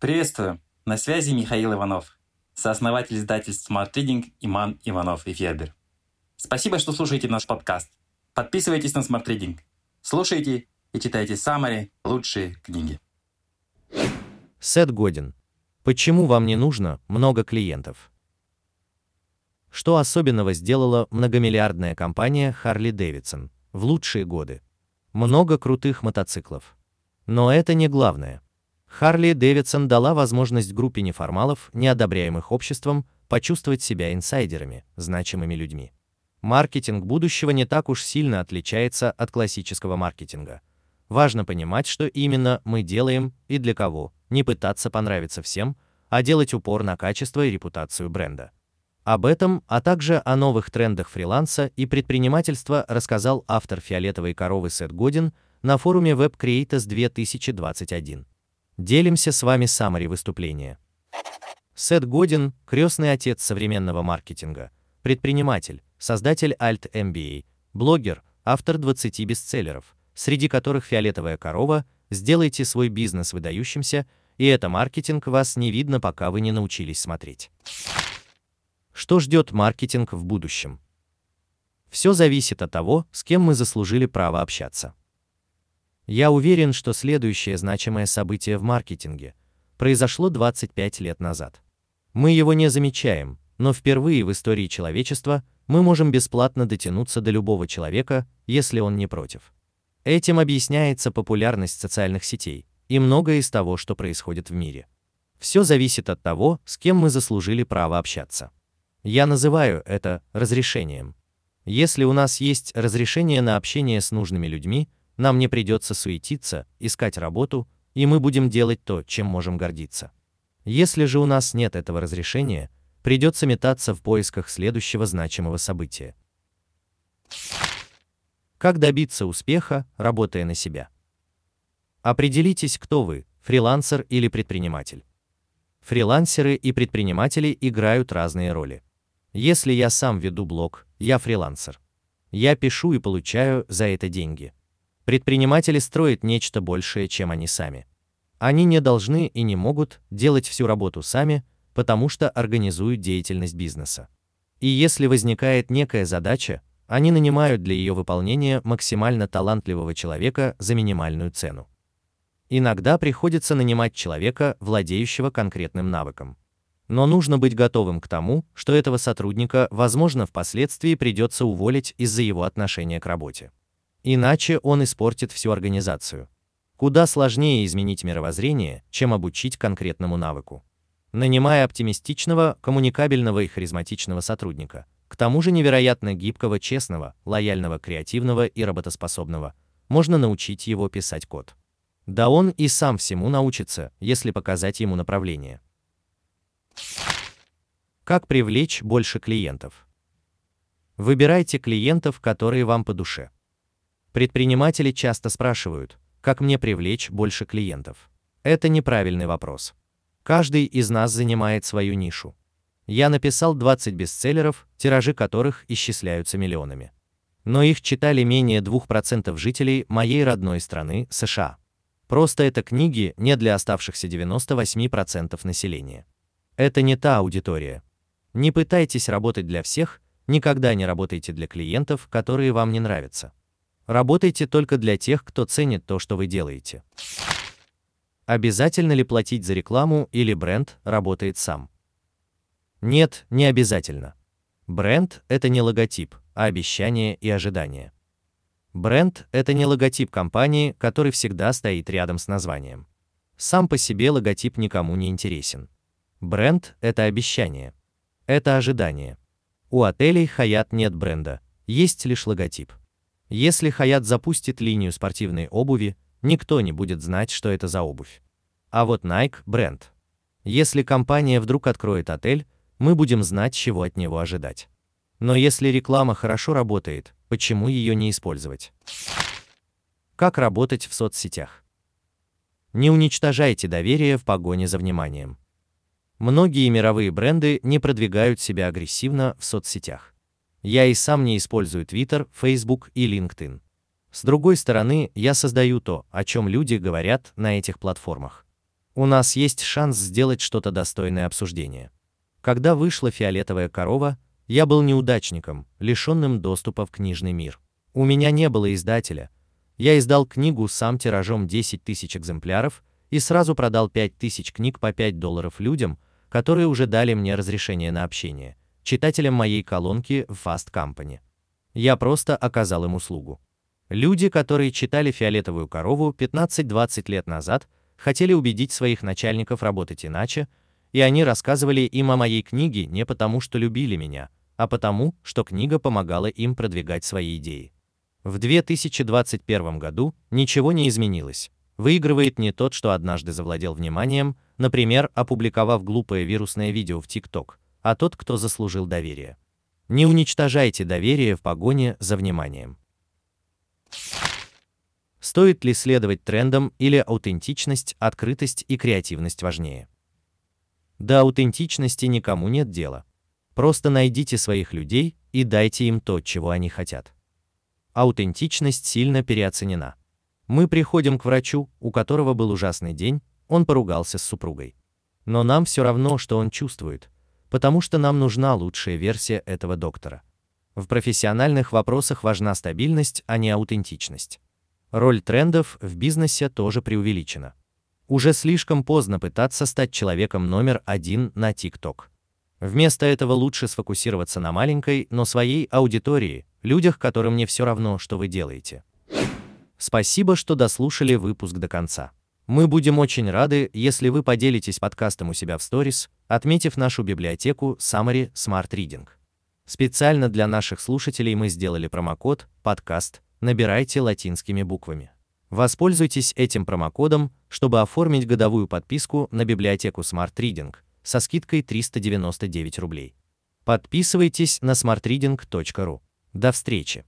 Приветствую! На связи Михаил Иванов, сооснователь издательств Smart Reading Иман Иванов и Федер. Спасибо, что слушаете наш подкаст. Подписывайтесь на Smart Reading. Слушайте и читайте самые лучшие книги. Сет Годин. Почему вам не нужно много клиентов? Что особенного сделала многомиллиардная компания Harley Davidson в лучшие годы? Много крутых мотоциклов. Но это не главное. Харли Дэвидсон дала возможность группе неформалов, неодобряемых обществом, почувствовать себя инсайдерами, значимыми людьми. Маркетинг будущего не так уж сильно отличается от классического маркетинга. Важно понимать, что именно мы делаем и для кого, не пытаться понравиться всем, а делать упор на качество и репутацию бренда. Об этом, а также о новых трендах фриланса и предпринимательства рассказал автор «Фиолетовой коровы» Сет Годин на форуме Web Creators 2021. Делимся с вами саммари выступления. Сет Годин – крестный отец современного маркетинга, предприниматель, создатель Alt MBA, блогер, автор 20 бестселлеров, среди которых «Фиолетовая корова», «Сделайте свой бизнес выдающимся» и «Это маркетинг» вас не видно, пока вы не научились смотреть. Что ждет маркетинг в будущем? Все зависит от того, с кем мы заслужили право общаться. Я уверен, что следующее значимое событие в маркетинге произошло 25 лет назад. Мы его не замечаем, но впервые в истории человечества мы можем бесплатно дотянуться до любого человека, если он не против. Этим объясняется популярность социальных сетей и многое из того, что происходит в мире. Все зависит от того, с кем мы заслужили право общаться. Я называю это разрешением. Если у нас есть разрешение на общение с нужными людьми, нам не придется суетиться, искать работу, и мы будем делать то, чем можем гордиться. Если же у нас нет этого разрешения, придется метаться в поисках следующего значимого события. Как добиться успеха, работая на себя? Определитесь, кто вы, фрилансер или предприниматель. Фрилансеры и предприниматели играют разные роли. Если я сам веду блог, я фрилансер. Я пишу и получаю за это деньги. Предприниматели строят нечто большее, чем они сами. Они не должны и не могут делать всю работу сами, потому что организуют деятельность бизнеса. И если возникает некая задача, они нанимают для ее выполнения максимально талантливого человека за минимальную цену. Иногда приходится нанимать человека, владеющего конкретным навыком. Но нужно быть готовым к тому, что этого сотрудника, возможно, впоследствии придется уволить из-за его отношения к работе. Иначе он испортит всю организацию. Куда сложнее изменить мировоззрение, чем обучить конкретному навыку. Нанимая оптимистичного, коммуникабельного и харизматичного сотрудника, к тому же невероятно гибкого, честного, лояльного, креативного и работоспособного, можно научить его писать код. Да он и сам всему научится, если показать ему направление. Как привлечь больше клиентов? Выбирайте клиентов, которые вам по душе. Предприниматели часто спрашивают, как мне привлечь больше клиентов. Это неправильный вопрос. Каждый из нас занимает свою нишу. Я написал 20 бестселлеров, тиражи которых исчисляются миллионами. Но их читали менее 2% жителей моей родной страны, США. Просто это книги не для оставшихся 98% населения. Это не та аудитория. Не пытайтесь работать для всех, никогда не работайте для клиентов, которые вам не нравятся. Работайте только для тех, кто ценит то, что вы делаете. Обязательно ли платить за рекламу или бренд работает сам? Нет, не обязательно. Бренд – это не логотип, а обещание и ожидание. Бренд – это не логотип компании, который всегда стоит рядом с названием. Сам по себе логотип никому не интересен. Бренд – это обещание. Это ожидание. У отелей Hyatt нет бренда, есть лишь логотип. Если Хаят запустит линию спортивной обуви, никто не будет знать, что это за обувь. А вот Nike – бренд. Если компания вдруг откроет отель, мы будем знать, чего от него ожидать. Но если реклама хорошо работает, почему ее не использовать? Как работать в соцсетях? Не уничтожайте доверие в погоне за вниманием. Многие мировые бренды не продвигают себя агрессивно в соцсетях. Я и сам не использую Twitter, Facebook и LinkedIn. С другой стороны, я создаю то, о чем люди говорят на этих платформах. У нас есть шанс сделать что-то достойное обсуждения. Когда вышла «Фиолетовая корова», я был неудачником, лишенным доступа в книжный мир. У меня не было издателя. Я издал книгу сам тиражом 10 тысяч экземпляров и сразу продал 5 тысяч книг по 5 долларов людям, которые уже дали мне разрешение на общение, читателям моей колонки в Fast Company. Я просто оказал им услугу. Люди, которые читали «Фиолетовую корову» 15-20 лет назад, хотели убедить своих начальников работать иначе, и они рассказывали им о моей книге не потому, что любили меня, а потому, что книга помогала им продвигать свои идеи. В 2021 году ничего не изменилось. Выигрывает не тот, что однажды завладел вниманием, например, опубликовав глупое вирусное видео в TikTok, а тот, кто заслужил доверие. Не уничтожайте доверие в погоне за вниманием. Стоит ли следовать трендам или аутентичность, открытость и креативность важнее? До аутентичности никому нет дела. Просто найдите своих людей и дайте им то, чего они хотят. Аутентичность сильно переоценена. Мы приходим к врачу, у которого был ужасный день, он поругался с супругой. Но нам все равно, что он чувствует, потому что нам нужна лучшая версия этого доктора. В профессиональных вопросах важна стабильность, а не аутентичность. Роль трендов в бизнесе тоже преувеличена. Уже слишком поздно пытаться стать человеком номер один на TikTok. Вместо этого лучше сфокусироваться на маленькой, но своей аудитории, людях, которым не все равно, что вы делаете. Спасибо, что дослушали выпуск до конца. Мы будем очень рады, если вы поделитесь подкастом у себя в сторис, отметив нашу библиотеку Summary Smart Reading. Специально для наших слушателей мы сделали промокод «Подкаст», набирайте латинскими буквами. Воспользуйтесь этим промокодом, чтобы оформить годовую подписку на библиотеку Smart Reading – со скидкой 399 рублей. Подписывайтесь на smartreading.ru. До встречи!